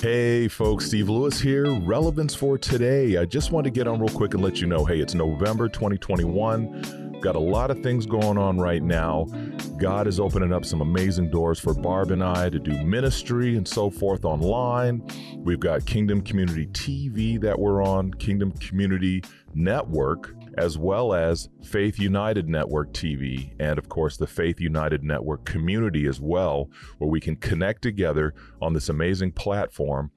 Hey folks, Steve Lewis here. Relevance for today. I just want to get on real quick and let you know hey, it's November 2021. Got a lot of things going on right now. God is opening up some amazing doors for Barb and I to do ministry and so forth online. We've got Kingdom Community TV that we're on, Kingdom Community Network as well as Faith United Network TV, and of course, the Faith United Network community as well, where we can connect together on this amazing platform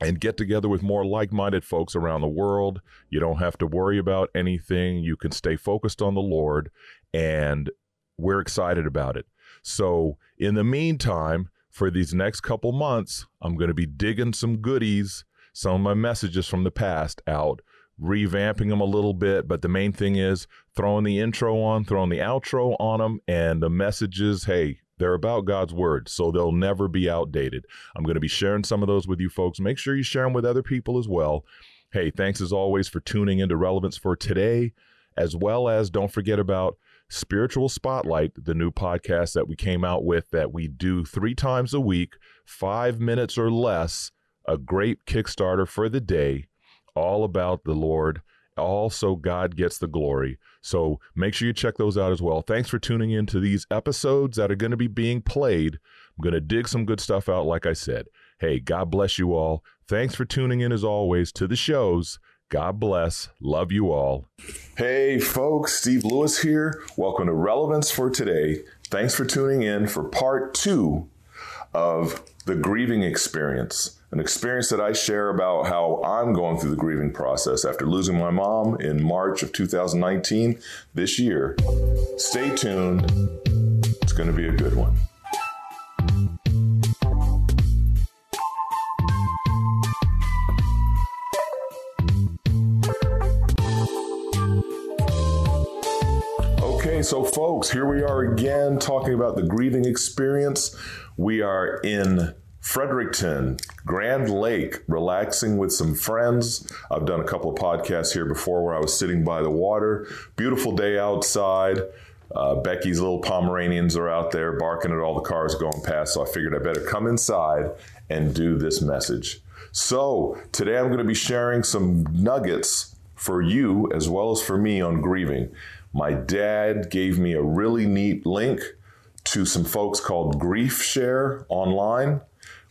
and get together with more like minded folks around the world. You don't have to worry about anything. You can stay focused on the Lord, and we're excited about it. So, in the meantime, for these next couple months, I'm going to be digging some goodies, some of my messages from the past out revamping them a little bit, but the main thing is throwing the intro on, throwing the outro on them, and the messages, hey, they're about God's word, so they'll never be outdated. I'm going to be sharing some of those with you folks. Make sure you share them with other people as well. Hey, thanks as always for tuning into Relevance for today, as well as don't forget about Spiritual Spotlight, the new podcast that we came out with that we do three times a week, five minutes or less, a great Kickstarter for the day all about the Lord. Also, God gets the glory. So make sure you check those out as well. Thanks for tuning in to these episodes that are going to be being played. I'm going to dig some good stuff out, like I said. Hey, God bless you all. Thanks for tuning in as always to the shows. God bless. Love you all. Hey, folks, Steve Lewis here. Welcome to Relevance for Today. Thanks for tuning in for part two of the grieving experience an experience that I share about how I'm going through the grieving process after losing my mom in March of 2019 this year. Stay tuned. It's going to be a good one. Okay, so folks, here we are again talking about the grieving experience. We are in Fredericton, Grand Lake, relaxing with some friends. I've done a couple of podcasts here before where I was sitting by the water. Beautiful day outside. Uh, Becky's little Pomeranians are out there barking at all the cars going past, so I figured I better come inside and do this message. So, today I'm going to be sharing some nuggets for you as well as for me on grieving. My dad gave me a really neat link to some folks called Grief Share online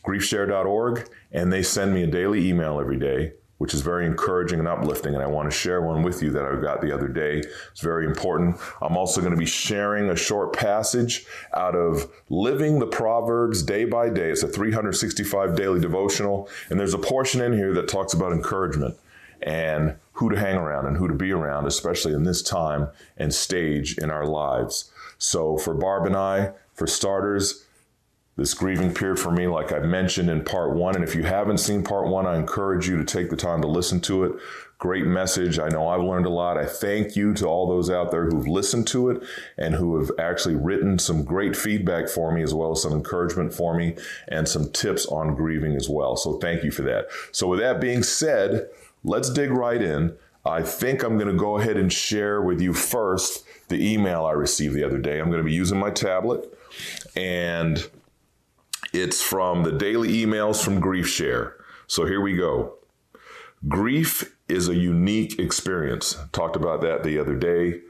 griefshare.org, and they send me a daily email every day, which is very encouraging and uplifting. And I want to share one with you that I got the other day. It's very important. I'm also going to be sharing a short passage out of Living the Proverbs Day by Day. It's a 365 daily devotional, and there's a portion in here that talks about encouragement and who to hang around and who to be around, especially in this time and stage in our lives. So, for Barb and I, for starters, this grieving period for me, like I mentioned in part one. And if you haven't seen part one, I encourage you to take the time to listen to it. Great message. I know I've learned a lot. I thank you to all those out there who've listened to it and who have actually written some great feedback for me, as well as some encouragement for me and some tips on grieving as well. So thank you for that. So, with that being said, let's dig right in. I think I'm going to go ahead and share with you first the email I received the other day. I'm going to be using my tablet and it's from the daily emails from Grief Share. So here we go. Grief is a unique experience. Talked about that the other day,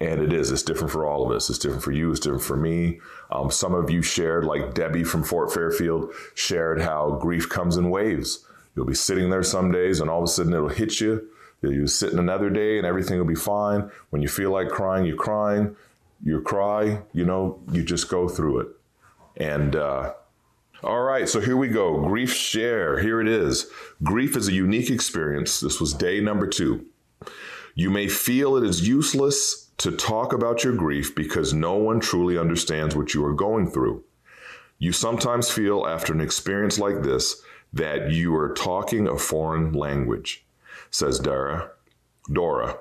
and it is. It's different for all of us. It's different for you. It's different for me. Um, some of you shared, like Debbie from Fort Fairfield, shared how grief comes in waves. You'll be sitting there some days, and all of a sudden it'll hit you. You're sitting another day, and everything will be fine. When you feel like crying, you're crying. You cry. You know, you just go through it. And uh, all right, so here we go. Grief share. Here it is. Grief is a unique experience. This was day number two. You may feel it is useless to talk about your grief because no one truly understands what you are going through. You sometimes feel after an experience like this that you are talking a foreign language, says Dara, Dora,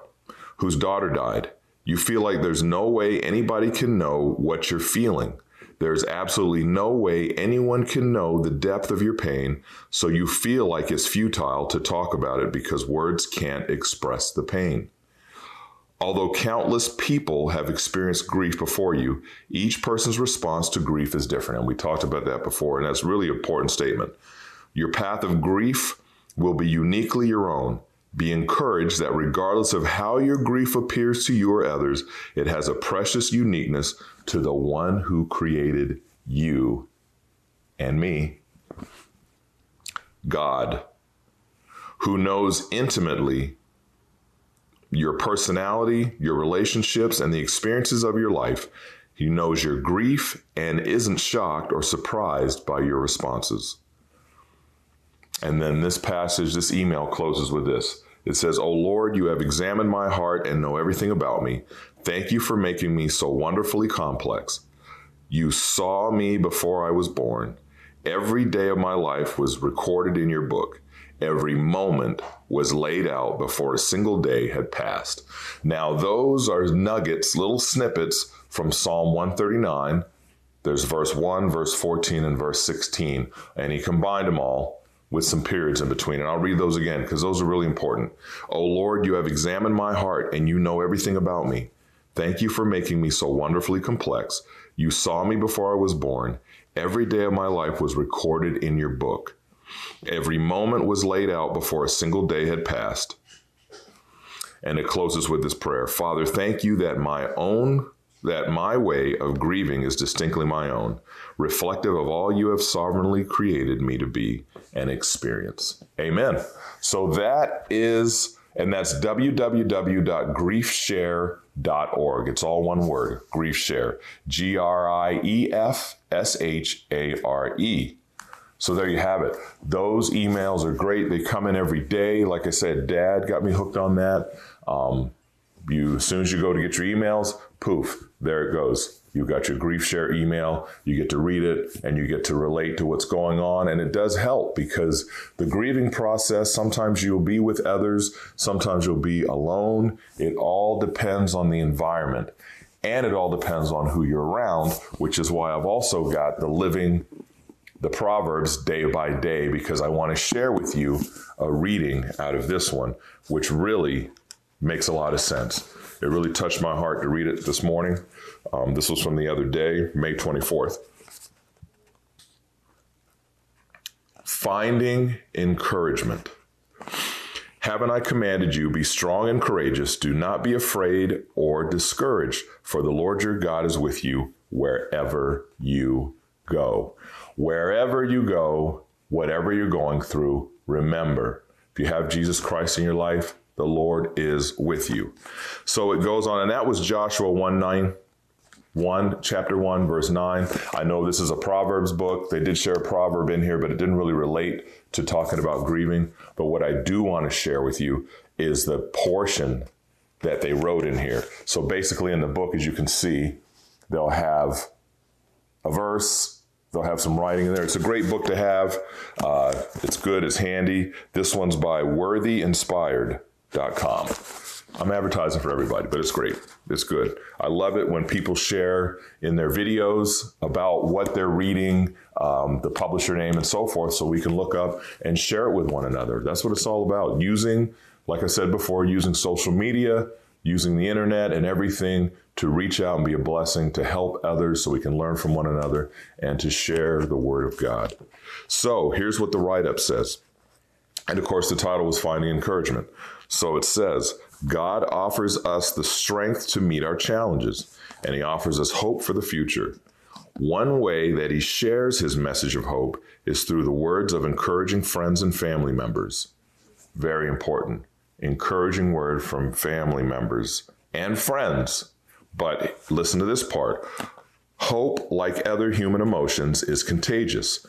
whose daughter died. You feel like there's no way anybody can know what you're feeling. There's absolutely no way anyone can know the depth of your pain, so you feel like it's futile to talk about it because words can't express the pain. Although countless people have experienced grief before you, each person's response to grief is different. And we talked about that before, and that's really an important statement. Your path of grief will be uniquely your own. Be encouraged that regardless of how your grief appears to you or others, it has a precious uniqueness to the one who created you and me. God, who knows intimately your personality, your relationships, and the experiences of your life. He knows your grief and isn't shocked or surprised by your responses. And then this passage, this email closes with this. It says, O Lord, you have examined my heart and know everything about me. Thank you for making me so wonderfully complex. You saw me before I was born. Every day of my life was recorded in your book. Every moment was laid out before a single day had passed. Now, those are nuggets, little snippets from Psalm 139. There's verse 1, verse 14, and verse 16. And he combined them all with some periods in between. And I'll read those again because those are really important. Oh Lord, you have examined my heart and you know everything about me. Thank you for making me so wonderfully complex. You saw me before I was born. Every day of my life was recorded in your book. Every moment was laid out before a single day had passed. And it closes with this prayer Father, thank you that my own that my way of grieving is distinctly my own, reflective of all you have sovereignly created me to be and experience. Amen. So that is, and that's www.griefshare.org. It's all one word, griefshare. G R I E F S H A R E. So there you have it. Those emails are great. They come in every day. Like I said, Dad got me hooked on that. Um, you as soon as you go to get your emails, poof, there it goes. You've got your grief share email, you get to read it and you get to relate to what's going on. And it does help because the grieving process, sometimes you'll be with others, sometimes you'll be alone. It all depends on the environment and it all depends on who you're around, which is why I've also got the living the Proverbs day by day because I want to share with you a reading out of this one, which really makes a lot of sense. It really touched my heart to read it this morning. Um, this was from the other day, May 24th. Finding encouragement. Haven't I commanded you, be strong and courageous? Do not be afraid or discouraged, for the Lord your God is with you wherever you go. Wherever you go, whatever you're going through, remember if you have Jesus Christ in your life, the Lord is with you. So it goes on, and that was Joshua 1 9. 1 chapter 1 verse 9 i know this is a proverbs book they did share a proverb in here but it didn't really relate to talking about grieving but what i do want to share with you is the portion that they wrote in here so basically in the book as you can see they'll have a verse They'll have some writing in there. It's a great book to have. Uh, it's good. It's handy. This one's by worthyinspired.com. I'm advertising for everybody, but it's great. It's good. I love it when people share in their videos about what they're reading, um, the publisher name, and so forth, so we can look up and share it with one another. That's what it's all about. Using, like I said before, using social media, using the internet and everything to reach out and be a blessing, to help others so we can learn from one another, and to share the Word of God. So here's what the write up says. And of course, the title was Finding Encouragement. So it says, God offers us the strength to meet our challenges, and He offers us hope for the future. One way that He shares His message of hope is through the words of encouraging friends and family members. Very important. Encouraging word from family members and friends but listen to this part hope, like other human emotions, is contagious.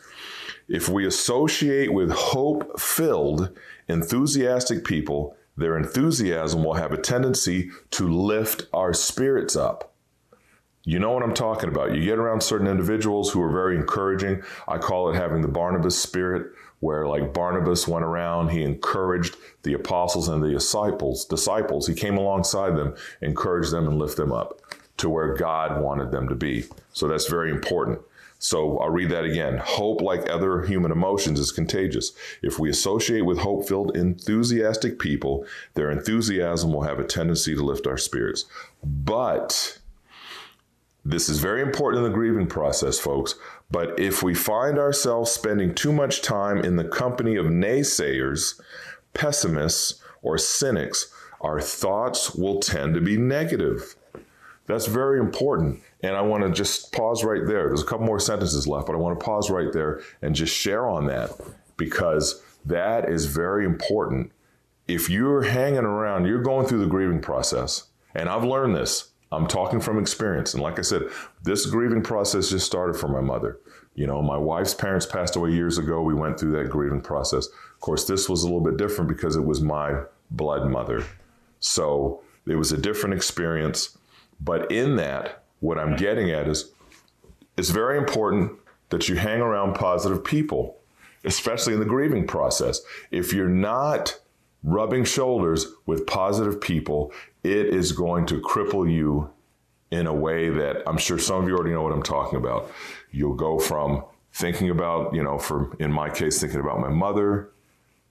If we associate with hope filled, enthusiastic people, their enthusiasm will have a tendency to lift our spirits up. You know what I'm talking about. You get around certain individuals who are very encouraging. I call it having the Barnabas spirit, where like Barnabas went around, he encouraged the apostles and the disciples, disciples. He came alongside them, encouraged them and lift them up to where God wanted them to be. So that's very important. So I'll read that again. Hope, like other human emotions, is contagious. If we associate with hope filled, enthusiastic people, their enthusiasm will have a tendency to lift our spirits. But this is very important in the grieving process, folks. But if we find ourselves spending too much time in the company of naysayers, pessimists, or cynics, our thoughts will tend to be negative. That's very important. And I want to just pause right there. There's a couple more sentences left, but I want to pause right there and just share on that because that is very important. If you're hanging around, you're going through the grieving process, and I've learned this. I'm talking from experience. And like I said, this grieving process just started for my mother. You know, my wife's parents passed away years ago. We went through that grieving process. Of course, this was a little bit different because it was my blood mother. So it was a different experience. But in that, what I'm getting at is it's very important that you hang around positive people, especially in the grieving process. If you're not rubbing shoulders with positive people, it is going to cripple you in a way that I'm sure some of you already know what I'm talking about. You'll go from thinking about, you know, for in my case, thinking about my mother,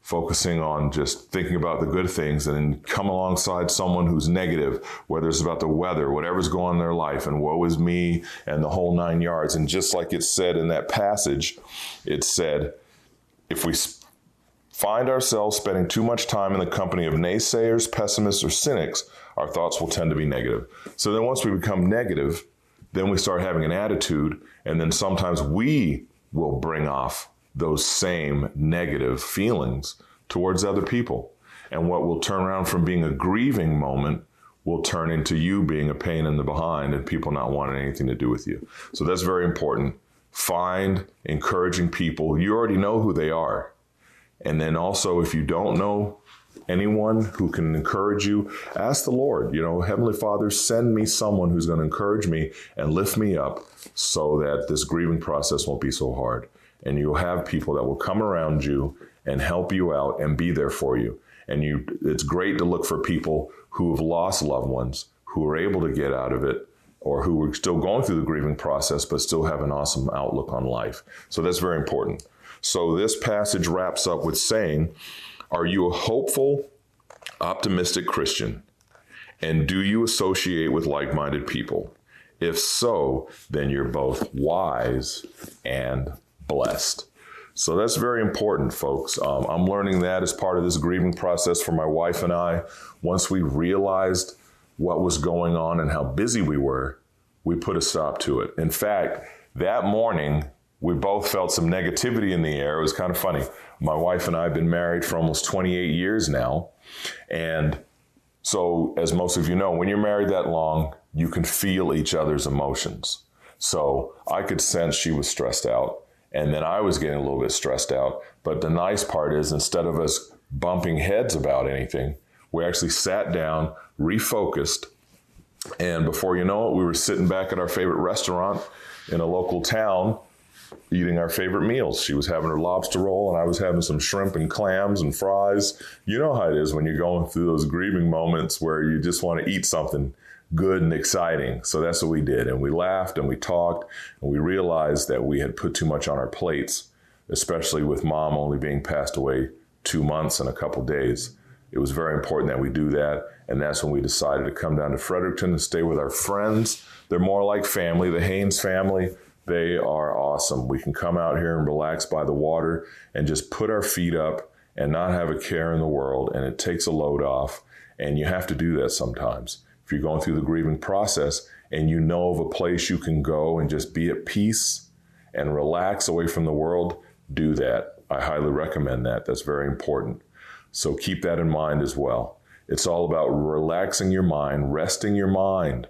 focusing on just thinking about the good things and then come alongside someone who's negative, whether it's about the weather, whatever's going on in their life, and woe is me, and the whole nine yards. And just like it said in that passage, it said, if we find ourselves spending too much time in the company of naysayers, pessimists, or cynics, our thoughts will tend to be negative. So then once we become negative, then we start having an attitude, and then sometimes we will bring off those same negative feelings towards other people. And what will turn around from being a grieving moment will turn into you being a pain in the behind and people not wanting anything to do with you. So that's very important. Find encouraging people. You already know who they are. And then also, if you don't know anyone who can encourage you, ask the Lord, you know, Heavenly Father, send me someone who's going to encourage me and lift me up so that this grieving process won't be so hard and you'll have people that will come around you and help you out and be there for you. And you, it's great to look for people who have lost loved ones who are able to get out of it or who are still going through the grieving process but still have an awesome outlook on life. So that's very important. So this passage wraps up with saying, Are you a hopeful, optimistic Christian? And do you associate with like minded people? If so, then you're both wise and blessed. So that's very important, folks. Um, I'm learning that as part of this grieving process for my wife and I. Once we realized what was going on and how busy we were, we put a stop to it. In fact, that morning, we both felt some negativity in the air. It was kind of funny. My wife and I have been married for almost 28 years now. And so, as most of you know, when you're married that long, you can feel each other's emotions. So I could sense she was stressed out. And then I was getting a little bit stressed out. But the nice part is instead of us bumping heads about anything, we actually sat down, refocused, and before you know it, we were sitting back at our favorite restaurant in a local town eating our favorite meals. She was having her lobster roll, and I was having some shrimp and clams and fries. You know how it is when you're going through those grieving moments where you just want to eat something good and exciting. So that's what we did. And we laughed and we talked and we realized that we had put too much on our plates, especially with mom only being passed away two months and a couple days. It was very important that we do that. And that's when we decided to come down to Fredericton and stay with our friends. They're more like family, the Haynes family. They are awesome. We can come out here and relax by the water and just put our feet up and not have a care in the world. And it takes a load off. And you have to do that sometimes if you're going through the grieving process and you know of a place you can go and just be at peace and relax away from the world, do that. I highly recommend that. That's very important. So keep that in mind as well. It's all about relaxing your mind, resting your mind.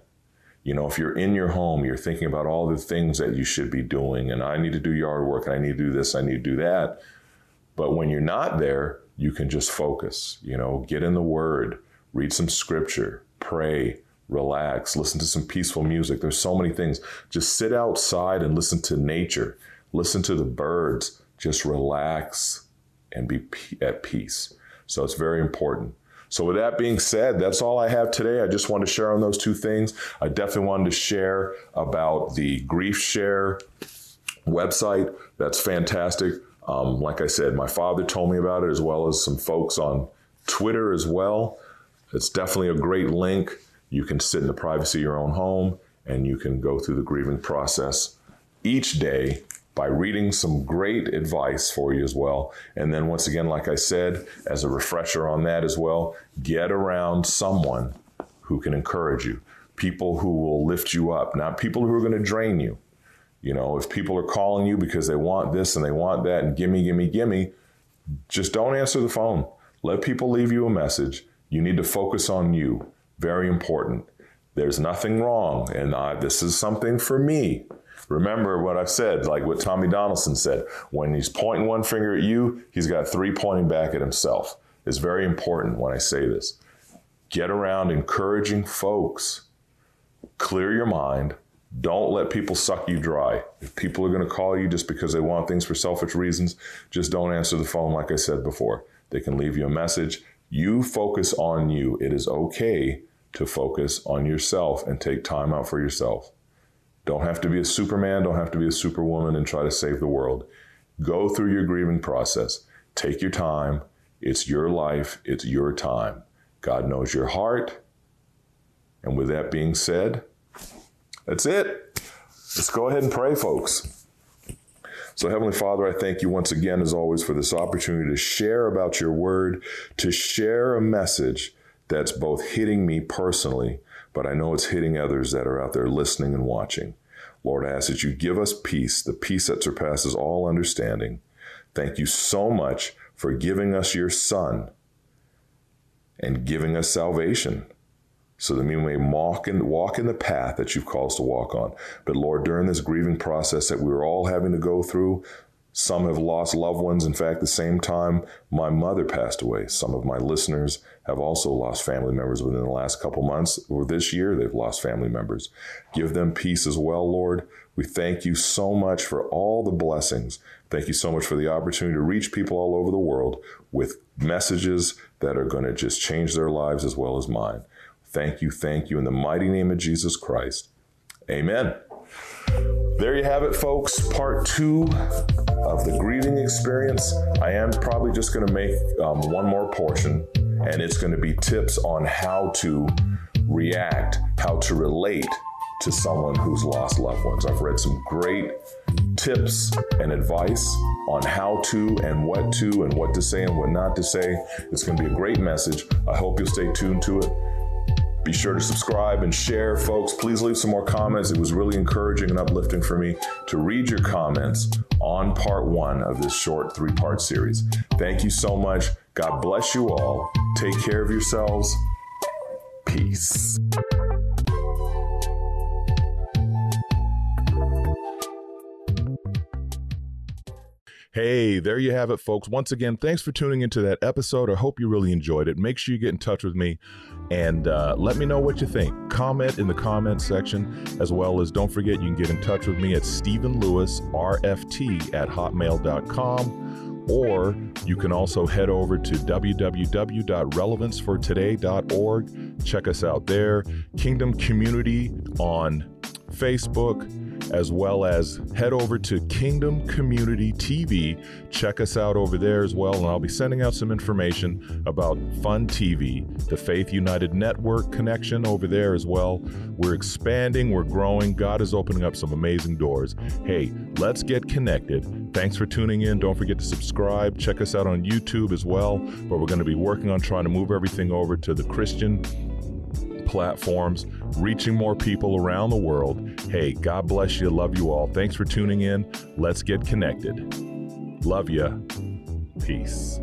You know, if you're in your home, you're thinking about all the things that you should be doing, and I need to do yard work, and I need to do this, I need to do that. But when you're not there, you can just focus, you know, get in the word, read some scripture, pray, relax, listen to some peaceful music. There's so many things. Just sit outside and listen to nature, listen to the birds, just relax and be at peace. So it's very important. So, with that being said, that's all I have today. I just wanted to share on those two things. I definitely wanted to share about the Grief Share website. That's fantastic. Um, like I said, my father told me about it as well as some folks on Twitter as well. It's definitely a great link. You can sit in the privacy of your own home and you can go through the grieving process each day by reading some great advice for you as well. And then, once again, like I said, as a refresher on that as well, get around someone who can encourage you, people who will lift you up, not people who are going to drain you. You know, if people are calling you because they want this and they want that and gimme, gimme, gimme, just don't answer the phone. Let people leave you a message. You need to focus on you. Very important. There's nothing wrong. And uh, this is something for me Remember what I've said, like what Tommy Donaldson said. When he's pointing one finger at you, he's got three pointing back at himself. It's very important when I say this. Get around encouraging folks. Clear your mind. Don't let people suck you dry. If people are going to call you just because they want things for selfish reasons, just don't answer the phone like I said before. They can leave you a message. You focus on you. It is okay to focus on yourself and take time out for yourself. Don't have to be a superman, don't have to be a superwoman and try to save the world. Go through your grieving process. Take your time. It's your life, it's your time. God knows your heart. And with that being said, that's it. Let's go ahead and pray, folks. So, Heavenly Father, I thank you once again, as always, for this opportunity to share about your word, to share a message that's both hitting me personally but I know it's hitting others that are out there listening and watching. Lord, I ask that you give us peace, the peace that surpasses all understanding. Thank you so much for giving us your Son and giving us salvation so that we may walk in, walk in the path that you've called us to walk on. But Lord, during this grieving process that we're all having to go through, some have lost loved ones. In fact, the same time my mother passed away. Some of my listeners have also lost family members within the last couple months or this year. They've lost family members. Give them peace as well, Lord. We thank you so much for all the blessings. Thank you so much for the opportunity to reach people all over the world with messages that are going to just change their lives as well as mine. Thank you, thank you in the mighty name of Jesus Christ. Amen. There you have it, folks. Part two of the grieving experience. I am probably just going to make um, one more portion, and it's going to be tips on how to react, how to relate to someone who's lost loved ones. I've read some great tips and advice on how to and what to and what to say and what not to say. It's going to be a great message. I hope you'll stay tuned to it. Be sure to subscribe and share, folks. Please leave some more comments. It was really encouraging and uplifting for me to read your comments on part one of this short three part series. Thank you so much. God bless you all. Take care of yourselves. Peace. Hey, there you have it, folks. Once again, thanks for tuning into that episode. I hope you really enjoyed it. Make sure you get in touch with me and uh, let me know what you think. Comment in the comment section, as well as don't forget you can get in touch with me at Stephen Lewis, RFT at hotmail.com. Or you can also head over to www.relevancefortoday.org. Check us out there. Kingdom Community on Facebook as well as head over to Kingdom Community TV. Check us out over there as well, and I'll be sending out some information about Fun TV, the Faith United Network connection over there as well. We're expanding, we're growing. God is opening up some amazing doors. Hey, let's get connected. Thanks for tuning in. Don't forget to subscribe. Check us out on YouTube as well, but we're going to be working on trying to move everything over to the Christian platforms, reaching more people around the world. Hey, God bless you. Love you all. Thanks for tuning in. Let's get connected. Love you. Peace.